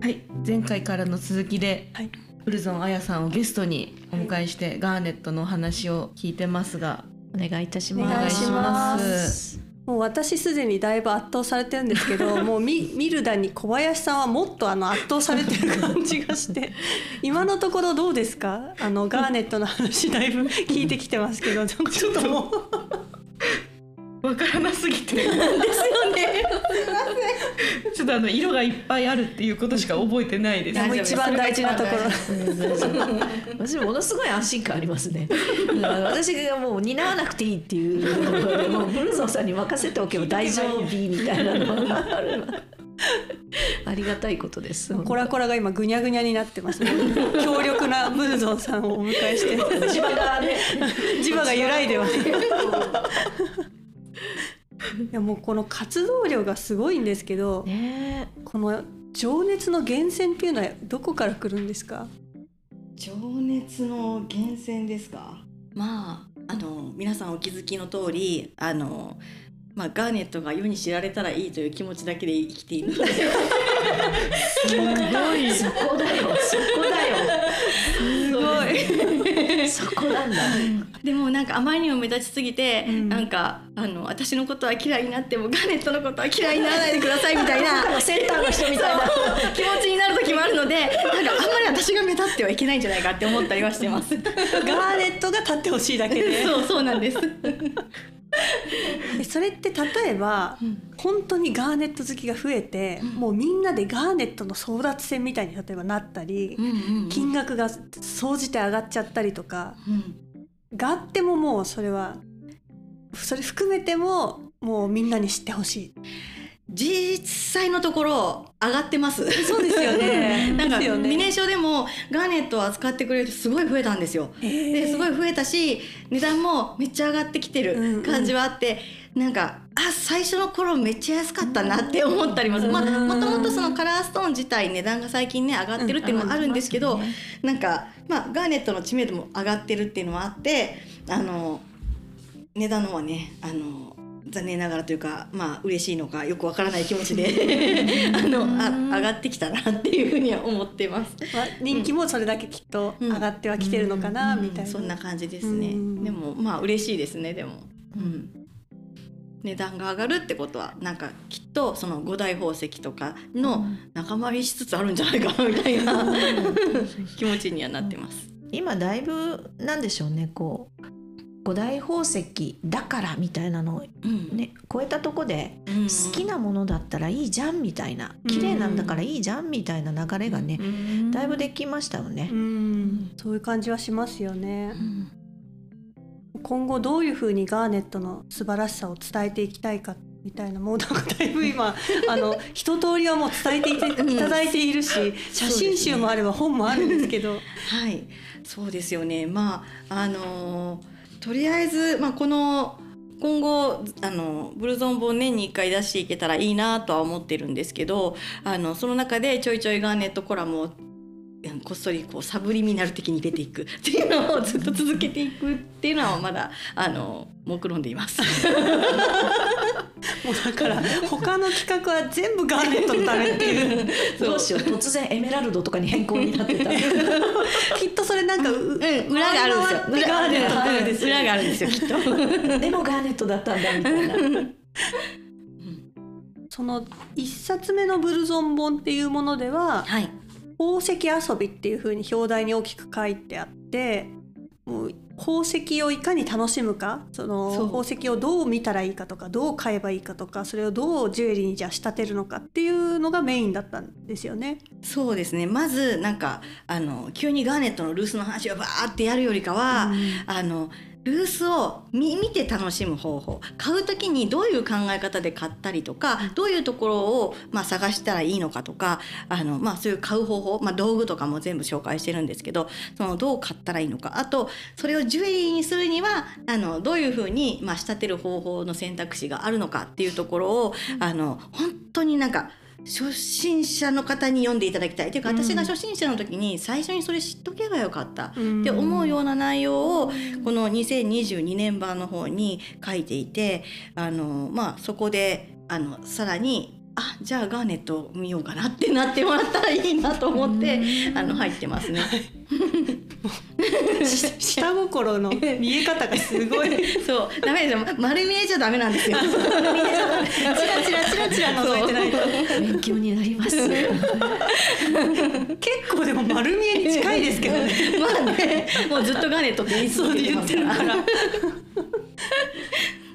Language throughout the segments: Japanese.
はい前回からの続きで、はい。ブルゾンあやさんをゲストにお迎えしてガーネットのお話を聞いてますがお願いいたしおます。願いします。もう私すでにだいぶ圧倒されてるんですけど もう見見るだに小林さんはもっとあの圧倒されてる感じがして 今のところどうですか？あのガーネットの話だいぶ聞いてきてますけどちょちょっともうわからなすぎて。ですよね。ちょっとあの色がいっぱいあるっていうことしか覚えてないです。もう一番大事なところ。私ものすごい安心感ありますね。うん私がもう担わなくていいっていう、もうブルゾンさんに任せておけば大丈夫みたいなのがある。ありがたいことです。コラコラが今ぐにゃぐにゃになってますね 強力なブルゾンさんをお迎えして。千葉がね、磁場が揺らいでますいやもうこの活動量がすごいんですけど、ねこの情熱の源泉っていうのはどこから来るんですか？情熱の源泉ですか？まああの皆さんお気づきの通りあのまあ、ガーネットが世に知られたらいいという気持ちだけで生きている すごい。そこだよ、そこだよ、すごい そこなんだ。でもなんかあまりにも目立ちすぎて、うんなんかあの私のことは嫌いになってもガーネットのことは嫌いにならないでくださいみたいな センターの人みたいな。気持ちになる時もあるのでなんかあんまり私が目立ってはいけないんじゃないかって思ったりはしてます。ガーネットが立ってほしいだけでそうそうなんです。えそれって例えば、うん。本当にガーネット好きが増えて、もうみんなでガーネットの争奪戦みたいに例えばなったり、金額が総じて上がっちゃったりとか。があってももうそれはそれ含めてももうみんなに知ってほしい。実際のところ上がってます。そうですよね。なんかね。ミネショでもガーネットを扱ってくれる人すごい増えたんですよ。ですごい増えたし値段もめっちゃ上がってきてうんうん。る感じはあって、なんかあ最初の頃めっちゃ安かったなって思ったります。まあうんもともとそのカラーストーン自体値段が最近ね上がってるっていうのもあるんですけど、なんかまあガーネットの知名度も上がってるっていうのもあってあの値段のはねあの残念ながらというかまあ嬉しいのかよくわからない気持ちで あのあ上がってきたなっていうふうには思ってます。まあ、人気もそれだけきっと上がってはきてるのかな、みたいな。そんな感じですね。うんでもまあ嬉しいですねでも。うん値段が上がるってことはなんかきっとその五大宝石とかの仲間入りしつつあるんじゃないかなみたいな 気持ちにはなってます。今だいぶなんでしょうね、こう五大宝石だからみたいなのをうん。ね超えたとこでうん。好きなものだったらいいじゃんみたいな綺麗なんだからいいじゃんみたいな流れがねだいぶできましたよね。う。ん、そういう感じはしますよね。今後どういうふうにガーネットの素晴らしさを伝えていきたいかみたいなもうなんかだいぶ今 あの一通りはもう伝えていていただいているし写真集もあれば本もあるんですけど。はい、そうですよね。まああのとりあえずまあこの今後あのブルゾン本年に1回出していけたらいいなとは思ってるんですけどあのその中でちょいちょいガーネットコラムをうんこっそりこうサブリミナル的に出ていく っていうのをずっと続けていくっていうのはまだあの目論んでいます。もうだから他の企画は全部ガーネットのためっていうどうしよう突然エメラルドとかに変更になってた。きっとそれなんか、ううん、裏があるんですよ。回り回ってガーネットのためですよ裏があるんですよきっと。でもガーネットだったんだみたいな。その一冊目のブルゾン本っていうものでははい。宝石遊びっていう風に表題に大きく書いてあってもう宝石をいかに楽しむかその宝石をどう見たらいいかとかどう買えばいいかとかそれをどうジュエリーにじゃあ仕立てるのかっていうのがメインだったんですよね。そうですね。まずなんかあの急にガーネットのルースの話をバーってやるよりかは、うん。あのルースを見見て楽しむ方法。買う時にどういう考え方で買ったりとかどういうところを、まあ、探したらいいのかとかあの、まあ、そういう買う方法、まあ、道具とかも全部紹介してるんですけどそのどう買ったらいいのか。あとそれをジュエリーにするにはあのどういうふうに、まあ、仕立てる方法の選択肢があるのかっていうところを、あの本当になんか初心者の方に読んでいただきたい。というか、私が初心者の時に最初にそれ知っとけばよかった。って思うような内容をこの2022年版の方に書いていてあの、まあ、そこであのさらにあじゃあガーネット見ようかなってなってもらったらいいなと思ってあの入ってますね。下心の見え方がすごい。そう。ダメですよ。丸見えじゃダメなんですよ。チラチラチラチラ覗いてないと。勉強になります。結構でも丸見えに近いですけどね。まあね。もうずっとガーネットって言い続けてますから。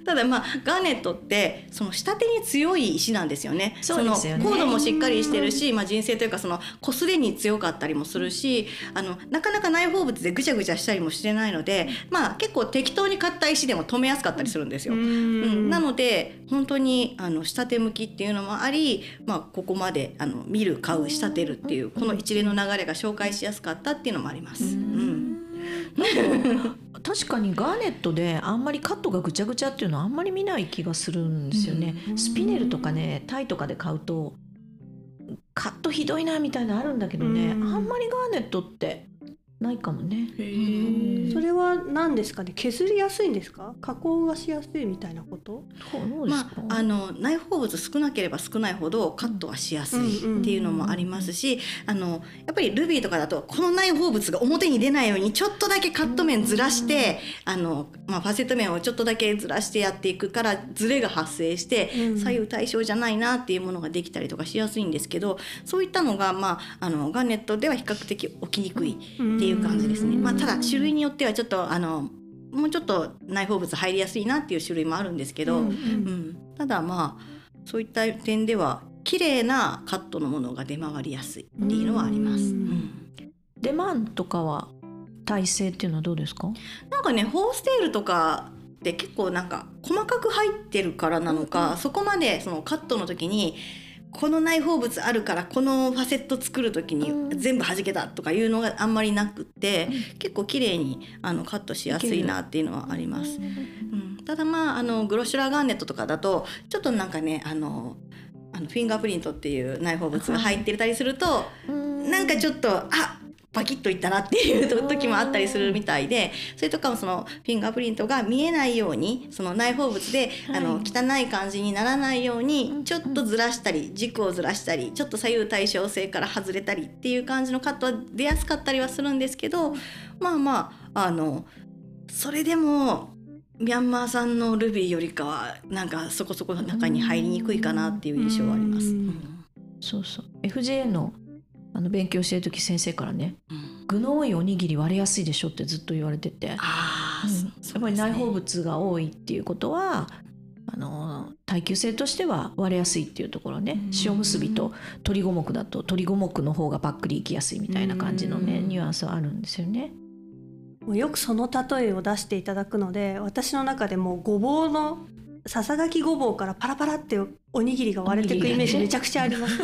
ただまあガーネットってその下手に強い石なんですよね。そうですよねのコードもしっかりしてるし、まあ人生というかその擦れに強かったりもするし、あのなかなか内包物でぐちゃぐちゃしたりもしてないので、まあ結構適当に買った石でも止めやすかったりするんですよ。うん、なので本当にあの下手向きっていうのもあり、まあ、ここまであの見る買う仕立てるっていうこの一連の流れが紹介しやすかったっていうのもあります。うん 確かにガーネットであんまりカットがぐちゃぐちゃっていうのはあんまり見ない気がするんですよね。スピネルとかねタイとかで買うとカットひどいなみたいなのあるんだけどね、うんあんまりガーネットってないかもね。それは何ですかね？削りやすいんですか？加工がしやすいみたいなこと？まあ、あの内包物少なければ少ないほどカットはしやすいっていうのもありますし、あのやっぱりルビーとかだとこの内包物が表に出ないようにちょっとだけカット面ずらして、あのまあ、ファセット面をちょっとだけずらしてやっていくからズレが発生して、うん。左右対称じゃないなっていうものができたりとかしやすいんですけどそういったのが、まあ、あのガーネットでは比較的起きにくいっていう感じですね。まあ、ただ種類によってはちょっとあのもうちょっと内包物入りやすいなっていう種類もあるんですけど、うんうん、ただまあそういった点では綺麗なカットのものが出回りやすいっていうのはあります。うんうんデマンとかは体勢っていうのはどうですか？なんかねホーステールとかって結構なんか細かく入ってるからなのか、そこまでそのカットの時にこの内包物あるからこのファセット作る時に全部弾けたとかいうのがあんまりなくって、結構綺麗にあのカットしやすいなっていうのはあります。うん、ただまああのグロシュラーガーネットとかだとちょっとなんかねあのあのフィンガープリントっていう内包物が入ってたりすると、なんかちょっとあパキッといったなっていう時もあったりするみたいでそれとかもそのフィンガープリントが見えないようにその内包物で、あの汚い感じにならないようにちょっとずらしたり軸をずらしたりちょっと左右対称性から外れたりっていう感じのカットは出やすかったりはするんですけどまあまああのそれでもミャンマー産のルビーよりかはなんかそこそこ中に入りにくいかなっていう印象はあります。うん。うんそう。そう FJA のあの勉強してる時先生からねうん。具の多いおにぎり割れやすいでしょってずっと言われてて、ああ、うん。そやっぱり内包物が多いっていうことはあの耐久性としては割れやすいっていうところね。塩結びと鶏五目だと鶏五目の方がばっくりいきやすいみたいな感じのねうん。ニュアンスはあるんですよね。もうよくその例えを出していただくので私の中でもうごぼうのささがきごぼうからパラパラっておにぎりが割れていくイメージめちゃくちゃあります。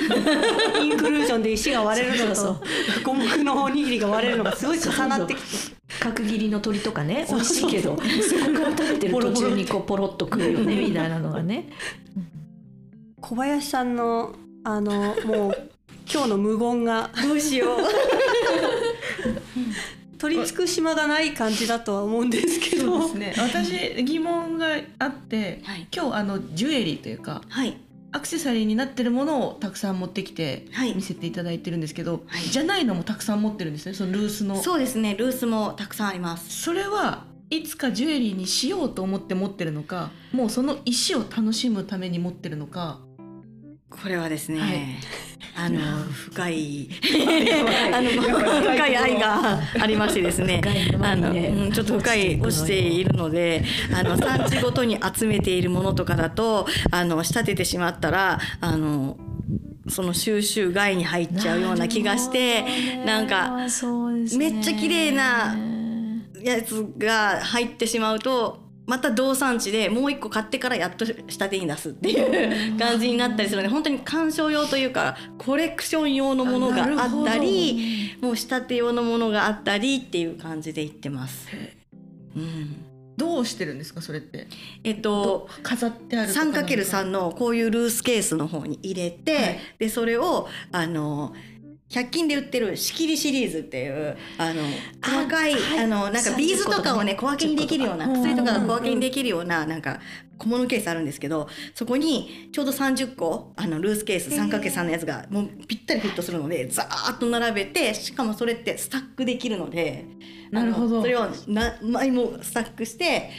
インクルージョンで石が割れるのと五目のおにぎりが割れるのがすごい重なってきて角切りの鶏とかね美味しいけどそこから食べてる途中にこうポロッとくるよねみたいなのがね。小林さんのあのもう今日の無言がどうしよう。取り付く島がない感じだとは思うんですけそうどですね私疑問があってはい。今日あのジュエリーというかはい。アクセサリーになってるものをたくさん持ってきてはい見せていただいてるんですけど、はいじゃないのもたくさん持ってるんですねそのルースのそそうですね。ルースもたくさんあります。れはいつかジュエリーにしようと思って持ってるのかもうその石を楽しむために持ってるのかこれはですね。はいあの深い あの深い愛がありましてですね。あの、ちょっと深い落ちているので、あの産地ごとに集めているものとかだと、あの仕立ててしまったら、あのその収集外に入っちゃうような気がして、なんかめっちゃ綺麗なやつが入ってしまうとまた同産地でもう一個買ってからやっと下手に出すっていう感じになったりするので本当に鑑賞用というかコレクション用のものがあったりもう仕立て用のものがあったりっていう感じで言ってます。うん、どうしてるんですかそれって？えっと飾ってあるとかなのか？3×3 のこういうルースケースの方に入れて、はい。でそれをあの100均で売ってる仕切りシリーズっていうあの細かいはい。あのなんかビーズとかをね小分けにできるような10個とかね薬とかが小分けにできるようななんか小物ケースあるんですけどそこにちょうど30個あのルースケース 3×3 のやつがもうぴったりフィットするのでザーッと並べてしかもそれってスタックできるのでなるほど。それをな前もスタックして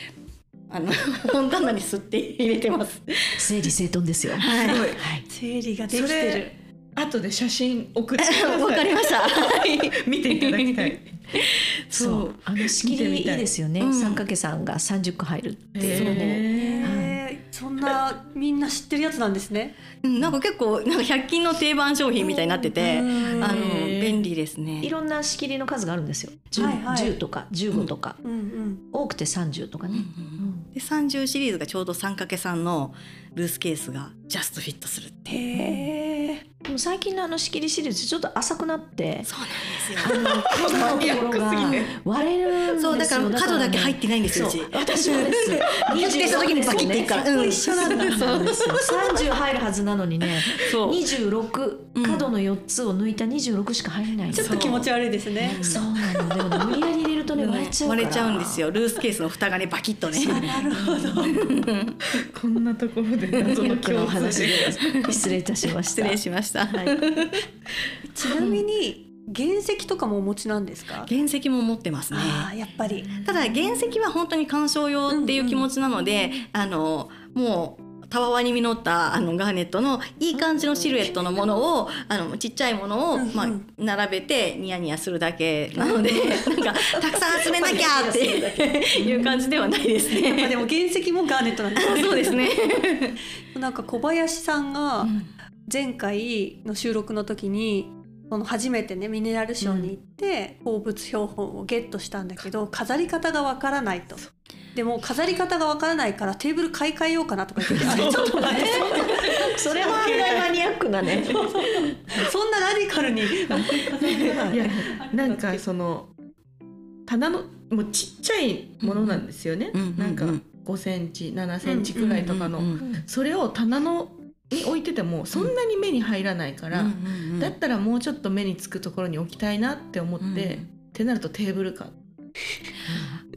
あの 本棚に吸って入れてます。整理整頓ですよ。はい。はい。整理ができてる後で写真送ってください わかりました。はい見ていただきたい そう。あの仕切りいいですよね。うん三掛け三が三十個入るっていうので。へーへーそんなみんな知ってるやつなんですねうんなんか結構なんか100均の定番商品みたいになってて、うんあの便利ですね。いろんな仕切りの数があるんですよ。十はいはい十とか十五とか、うんうん多くて三十とかね。で30シリーズがちょうど 3×3 のルースケースがジャストフィットするってへえでも最近のあの仕切りシリーズちょっと浅くなって、そうなんあの角のところが割れるんですよ。そうだから角だけ入ってないんですようち。そう私もです。ギュッてした時にバキッていくから。うん。一緒なんだ。そうですよ。三十入るはずなのにね、そう。二十六うん。角の四つを抜いた二十六しか入らない。ちょっと気持ち悪いですね。そう。なのでもね無理やりるとね割れちゃうから。割れちゃうんですよ。ルースケースの蓋がねバキッとね。なるほど。こんなところで謎のマニアックなお共通話で。点 失礼いたしました。失礼しましたはい。ちなみに原石とかもお持ちなんですか？原石も持ってますね。ああやっぱり。ただ原石は本当に鑑賞用っていう気持ちなので、あのもうたわわに実ったあのガーネットのいい感じのシルエットのものをあのちっちゃいものを、まあ、並べてニヤニヤするだけ。なのでなんかたくさん集めなきゃっていう感じではないですまあね。でも原石もガーネットなんですね。そうですね。なんか小林さんが前回の収録の時にその初めてねミネラルショーに行って鉱物標本をゲットしたんだけど飾り方がわからないと。でも飾り方がわからないからテーブル買い替えようかなとか言っててあれちょっと待って。それは案外マニアックなね。そんなラディカルに。いやなんかその棚のもうちっちゃいものなんですよね、うんうんうん。なんか5センチ7センチくらいとかの、うんうんそれを棚のに置いててもそんなに目に入らないから、だったらもうちょっと目につくところに置きたいなって思って、うん。ってなるとテーブルか、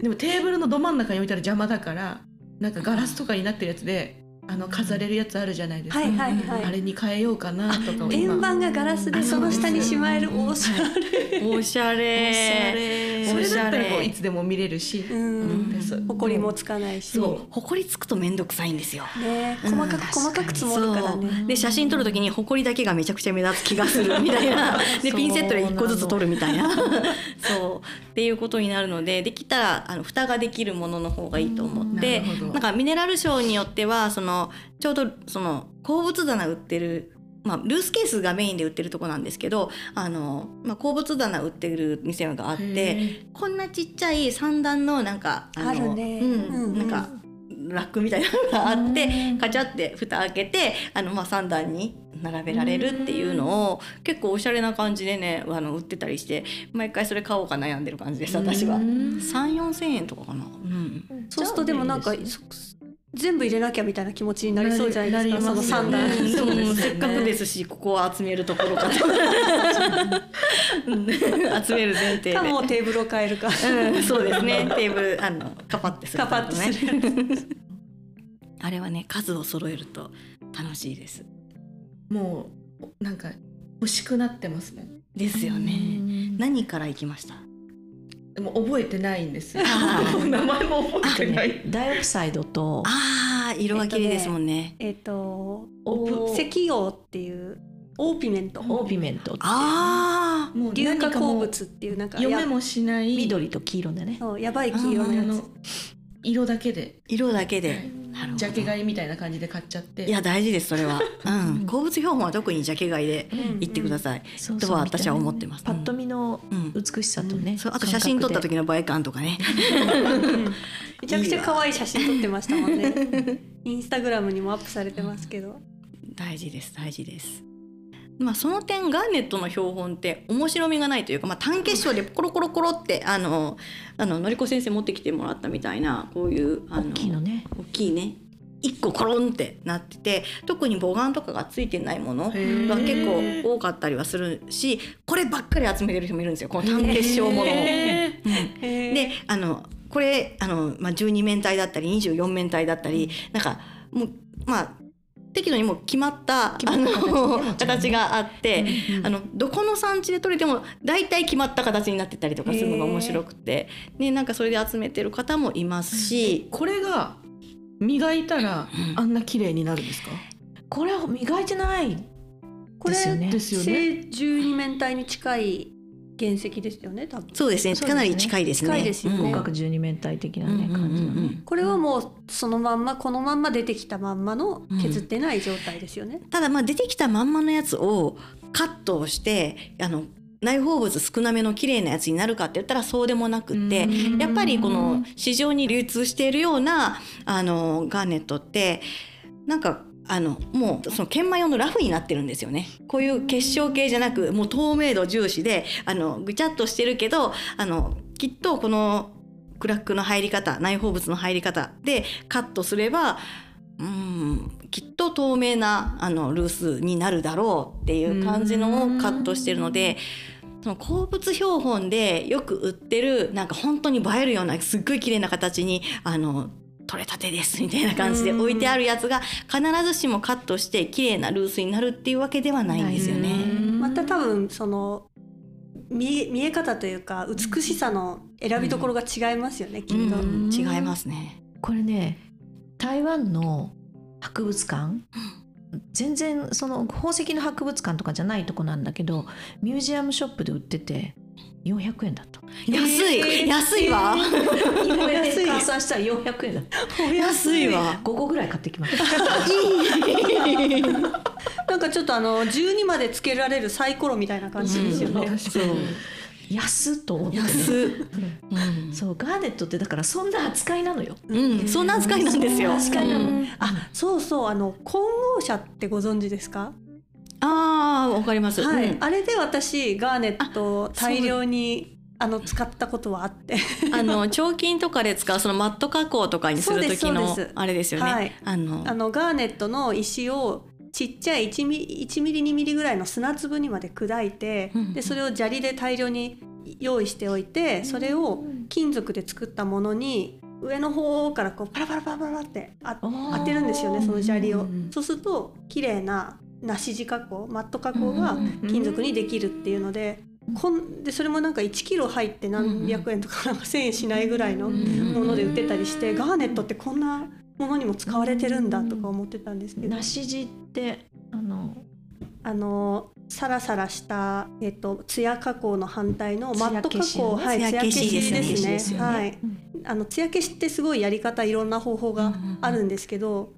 でもテーブルのど真ん中に置いたら邪魔だからなんかガラスとかになってるやつであの飾れるやつあるじゃないですか、はいはいはい。あれに変えようかなとかを天今板がガラスでその下にしまえるおしゃれ。おしゃれ。だったらいつでも見れるし、ほこりもつかないし。そう、ほこりつくとめんどくさいんですよ。ね細かく細かく積もるからね。で写真撮るときにほこりだけがめちゃくちゃ目立つ気がするみたいな。でピンセットで1個ずつ撮るみたいな。そう。っていうことになるのでできたらあの蓋ができるものの方がいいと思って。なんかミネラルショーによってはそのちょうどその鉱物棚売ってるまあ、ルースケースがメインで売ってるとこなんですけどあの、まあ、鉱物棚売ってる店があってへこんなちっちゃい三段のなんかのあるね。うんなんかラックみたいなのがあってカチャって蓋開けてあの、まあ、3段に並べられるっていうのを結構おしゃれな感じでねあの売ってたりして毎回それ買おうか悩んでる感じです私は。うん。3 4千円とかかな、うん、そうするとでもなんか全部入れなきゃみたいな気持ちになりそうじゃないですかすね。段。そうですよね。せっかくですしここを集めるところかとうん集める前提で。かもうテーブルを変えるか。うん、そうですね。テーブルあのカパってする。カパッとする。あれはね数を揃えると楽しいです。もうなんか欲しくなってますね。ですよね。何から行きました？でも覚えてないんです。名前も覚えてない、ねダイオプサイドとあー色が綺麗ですもんね。えっとお石硫黄っていうオーピメント。オーピメントってあもう硫化鉱物っていうなんか読めもしない。緑と黄色でね。そうやばい黄色のやあの色だけで。色だけでジャケ買いみたいな感じで買っちゃって。いや大事ですそれは、うん、鉱物標本は特にジャケ買いでつ行ってください、そうとは私は思ってます。パッと見のうん。美しさとね、あと写真撮った時の映え感とかね。めちゃくちゃ可愛い写真撮ってましたもんね。インスタグラムにもアップされてますけど。大事です大事ですまあその点ガーネットの標本って面白みがないというか、まあ、単結晶でコロコロコロってあのあののりこ先生持ってきてもらったみたいなこういうあの大きいのね。大きいね。1個コロンってなってて特に母眼とかがついてないものが結構多かったりはするしこればっかり集めてる人もいるんですよ。この単結晶ものを。うん、であのこれあの、まあ、12面体だったり24面体だったりなんかもうまあ適度にもう決まったあの形があって、あのどこの産地で取れても大体決まった形になってたりとかするのが面白くて、ね、なんかそれで集めてる方もいますし、これが磨いたらあんな綺麗になるんですか、これは磨いてないこれですよね。正十二面体に近い原石ですよね多分。そうですね。かなり近いですね。近いですよね、合格十二面体的なね、感じのねこれはもうそのまんまこのまんま出てきたまんまの削ってない状態ですよね、ただまあ出てきたまんまのやつをカットをしてあの内包物少なめの綺麗なやつになるかって言ったらそうでもなくってやっぱりこの市場に流通しているようなあのガーネットってなんかあのもうその研磨用のラフになってるんですよねこういう結晶系じゃなくもう透明度重視であのぐちゃっとしてるけどあのきっとこのクラックの入り方内包物の入り方でカットすればうんきっと透明なあのルースになるだろうっていう感じのをカットしてるので。その鉱物標本でよく売ってるなんか本当に映えるようなすっごい綺麗な形にあの取れたてですみたいな感じで置いてあるやつが必ずしもカットして綺麗なルースになるっていうわけではないんですよね。また多分その見え見え方というか美しさの選びどころが違いますよね、うん、きっと、うん、違いますね。これね台湾の博物館全然その宝石の博物館とかじゃないとこなんだけどミュージアムショップで売ってて400円だと安い、えー、安いわ。今円で換算したら400円だ安いわ。5個ぐらい買ってきましたなんかちょっとあの12までつけられるサイコロみたいな感じですよね、うん、そう。安と思って、安、うん、そうガーネットってだからそんな扱いなのよ。うん、そんな扱いなんですよ。扱いなの。あ、そうそう。あの混合車ってご存知ですか？ああわかります、はい、うん、あれで私ガーネット大量にあの使ったことはあって。あの 彫金とかで使うそのマット加工とかにする時のあれですよね、はい、あの。あのガーネットの石をちっちゃい1ミリ ,1 ミリ2ミリぐらいの砂粒にまで砕いて、うん、でそれを砂利で大量に用意しておいてそれを金属で作ったものに上の方からこうパラパラパラパラってあ当てるんですよねその砂利を。そうすると綺麗な梨地加工マット加工が金属にできるっていうので。こんでそれもなんか1キロ入って何百円とかなんか1,000円しないぐらいのもので売ってたりしてガーネットってこんなものにも使われてるんだとか思ってたんですけど。梨地ってあのあのサラサラした、えっと、艶加工の反対のマット加工、はい、艶消しですね。はい、あの艶消しってすごいやり方いろんな方法があるんですけど、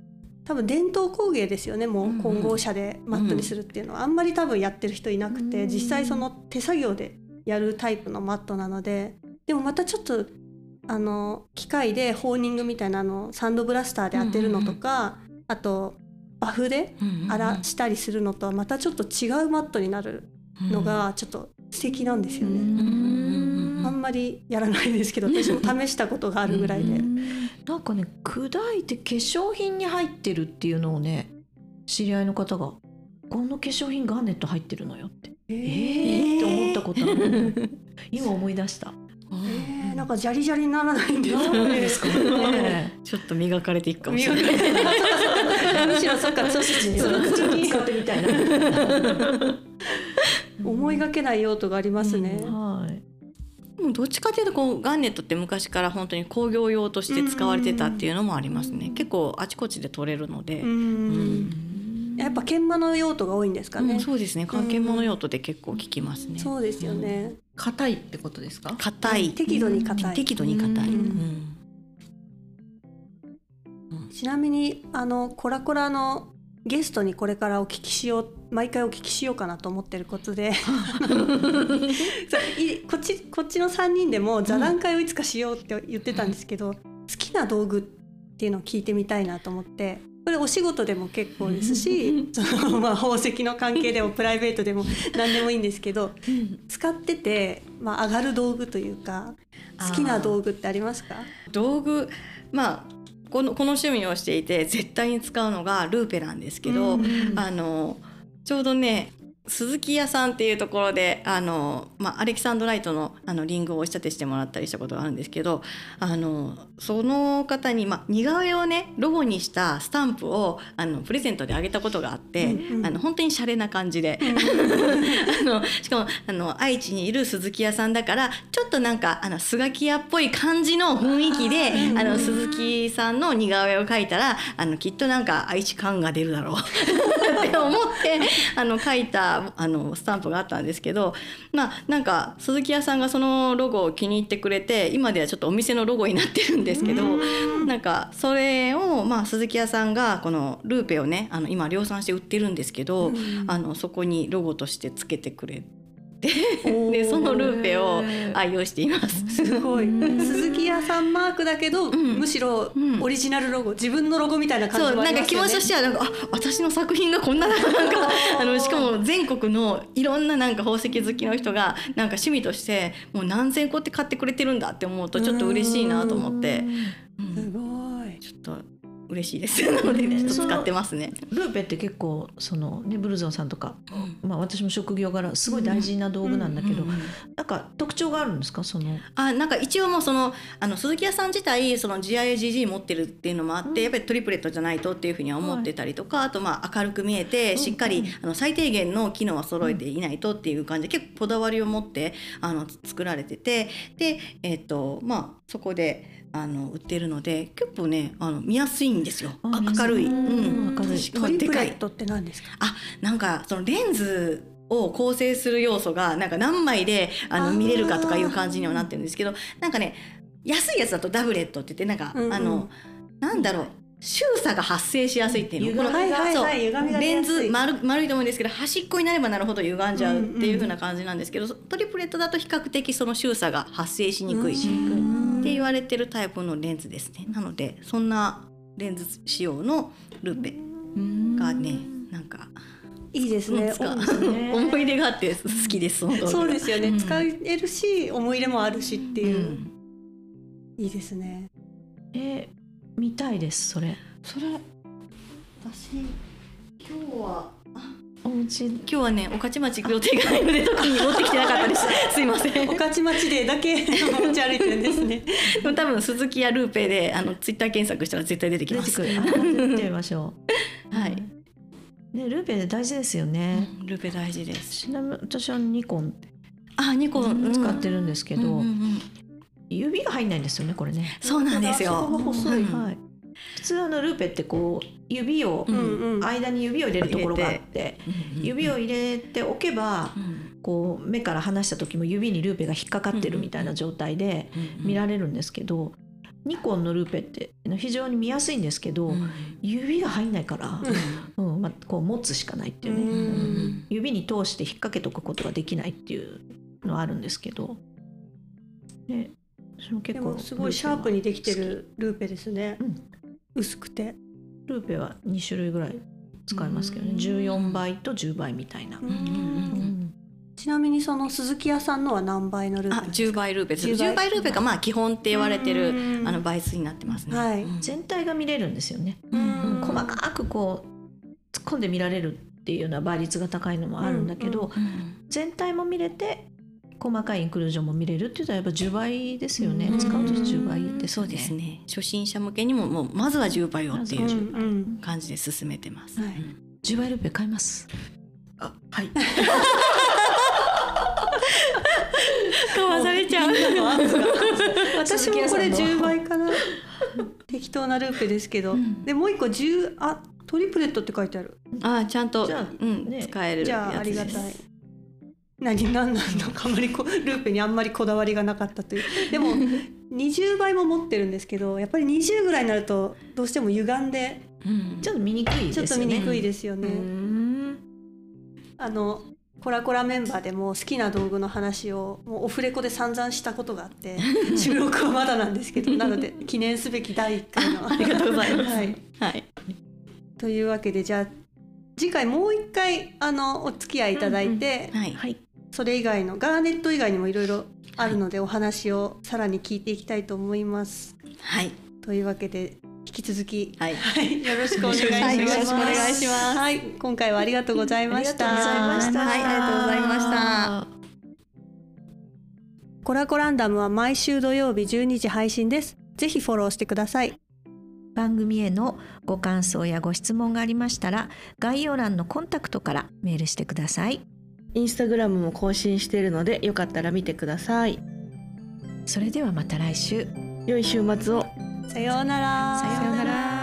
多分伝統工芸ですよねもう混合車でマットにするっていうのは、あんまり多分やってる人いなくて、実際その手作業でやるタイプのマットなので。でもまたちょっとあの機械でホーニングみたいなのサンドブラスターで当てるのとか、あとバフで荒らしたりするのとはまたちょっと違うマットになるのがちょっと素敵なんですよね。あんまりやらないですけど私も試したことがあるぐらいで。なんかね砕いて化粧品に入ってるっていうのをね知り合いの方が「この化粧品ガーネット入ってるのよ」って「えー、って思ったことある 今思い出した。えー、なんかジャリジャリにならないんですかね。ちょっと磨かれていくかもしれない。むしろそっか、調子に使ってみたいな。思いがけない用途がありますね。はい。もどっちかというとこうガンネットって昔から本当に工業用として使われてたっていうのもありますね。結構あちこちで取れるので。やっぱ研磨の用途が多いんですかね。うん、そうですね。研磨の用途で結構効きますね。そうですよね。硬いってことですか？硬い。適度に硬い。適度に硬い。ちなみにあのコラコラのゲストにこれからお聞きしよう毎回お聞きしようかなと思ってることで。こっちこっちの3人でも座談会をいつかしようって言ってたんですけど、うん、好きな道具っていうのを聞いてみたいなと思ってこれお仕事でも結構ですし その、まあ、宝石の関係でも プライベートでも何でもいいんですけど、使ってて、まあ、上がる道具というか好きな道具ってありますか？道具まあこのこの趣味をしていて絶対に使うのがルーペなんですけど、あのちょうどね鈴木屋さんっていうところであの、まあ、アレキサンドライトのあのリングをお仕立てしてもらったりしたことがあるんですけどあのその方に、まあ、似顔絵をねロゴにしたスタンプをあのプレゼントであげたことがあって、うんうん。あの本当にシャレな感じで、あのしかもあの愛知にいる鈴木屋さんだからちょっとなんかあのスガキ屋っぽい感じの雰囲気であの鈴木さんの似顔絵を描いたらあのきっとなんか愛知感が出るだろう。って思ってあの書いたあのスタンプがあったんですけどまあなんか鈴木屋さんがそのロゴを気に入ってくれて今ではちょっとお店のロゴになってるんですけどなんかそれを、まあ、鈴木屋さんがこのルーペをねあの今量産して売ってるんですけど、あのそこにロゴとしてつけてくれてでそのルーペを愛用しています。すごい。鈴木屋さんマークだけど、ん。むしろうん。オリジナルロゴ自分のロゴみたいな感じそうなんかもありますよね。気持ちとしてはなんかあ私の作品がこんな なんかあのしかも全国のいろんななんか宝石好きの人がなんか趣味としてもう何千個って買ってくれてるんだって思うとちょっと嬉しいなと思って、うん。すごい。ちょっと嬉しいです。なのでねちょっと使ってますね。ルーペって結構そのねブルゾンさんとか、まあ私も職業柄すごい大事な道具なんだけど、うんうんなんか特徴があるんですか？その。あなんか一応もうそのあの鈴木屋さん自体その GIAGG 持ってるっていうのもあって、やっぱりトリプレットじゃないとっていうふうには思ってたりとか、あとまあ明るく見えてしっかり、あの最低限の機能は揃えていないとっていう感じで結構こだわりを持ってあの作られててでえっ、とまあそこであの売ってるので結構ねあの見やすいんですよ。あ明るい、うん、明るい。しかもトリプでかいレットって何ですか？あなんかそのレンズを構成する要素がなんか何枚であの見れるかとかいう感じにはなってるんですけどなんかね安いやつだとダブレットって言ってなんか、うんうん。あのなんだろう周差が発生しやすいっていうの。歪みが。はいはいそう。はい歪みが出レンズ丸丸いと思うんですけど端っこになればなるほど歪んじゃうっていう風な感じなんですけど、トリプレットだと比較的その周差が発生しにくいって言われてるタイプのレンズですね。なのでそんなレンズ仕様のルーペがねなんかいいですね。使うお 思い出があって好きですそうですよね、うん。使えるし思い入れもあるしっていう、うん。いいですね。えー見たいですそれ。それ私今日はお家。今日はね御徒町行く予定がないので特に持ってきてなかったです。すいません。御徒町でだけ 持ち歩いてるんですね。でも多分鈴木やルーペであのツイッター検索したら絶対出てきます。出てみましょう。はい、ねルーペ大事ですよね、うんルーペ大事です。ちなみに私はニコンあニコン、うん。使ってるんですけど、うんうんうん指が入んないんですよねこれね、そうなんですよ。細い、うん。はい。普通あのルーペってこう指を、間に指を入れるところがあってうん指を入れておけばうん。こう目から離した時も指にルーペが引っかかってるみたいな状態で見られるんですけど、ニコンのルーペって非常に見やすいんですけど、うん。指が入んないから、うん。まあ、こう持つしかないっていうね、指に通して引っ掛けとくことができないっていうのはあるんですけど、ね、でもすごいシャープにできてるルーペですね、うん。薄くて。ルーペは2種類ぐらい使いますけどね。うん。14倍と10倍みたいな、ちなみにその鈴木屋さんのは何倍のルーペですか？10倍ルーペです。10倍。10倍ルーペがまあ基本って言われてるうん。あの倍数になってますね。はい。うん。全体が見れるんですよね、細かくこう突っ込んで見られるっていうような倍率が高いのもあるんだけど、うん。全体も見れて細かいインクルージョンも見れるっていうとやっぱ10倍ですよね、うん。使うと10倍ですそうですね。初心者向けにももうまずは10倍をっていう感じで進めてます、はい。10倍ルーペ買います。あはい。かわされちゃう。私もこれ鈴木屋さんの10倍かな。適当なルーペですけど、うん。でもう一個10あトリプレットって書いてある。あちゃんとじゃあうんね。使えるじゃあありがたい何何なのかあんまりこルーペにあんまりこだわりがなかったという。でも20倍も持ってるんですけどやっぱり20ぐらいになるとどうしても歪んでうん。ちょっと見にくいちょっですよね。と見にくいですよね、うん。あのコラコラメンバーでも好きな道具の話をもうオフレコで散々したことがあって 収録はまだなんですけどなので記念すべき第1回のありがとうございます。はい、はい。というわけでじゃあ次回もう一回あのお付き合いいただいて、はい。はいそれ以外のガーネット以外にもいろいろあるので、お話をさらに聞いていきたいと思います。はいというわけで引き続き、はいはい、よろしくお願いします。はいよろしくお願いしますはい、今回はありがとうございました。ありがとうございました。はいありがとうございました。コラコランダムは毎週土曜日12時配信です。ぜひフォローしてください。番組へのご感想やご質問がありましたら概要欄のコンタクトからメールしてくださいインスタグラムも更新しているのでよかったら見てください。それではまた来週。良い週末を。さようなら。さようなら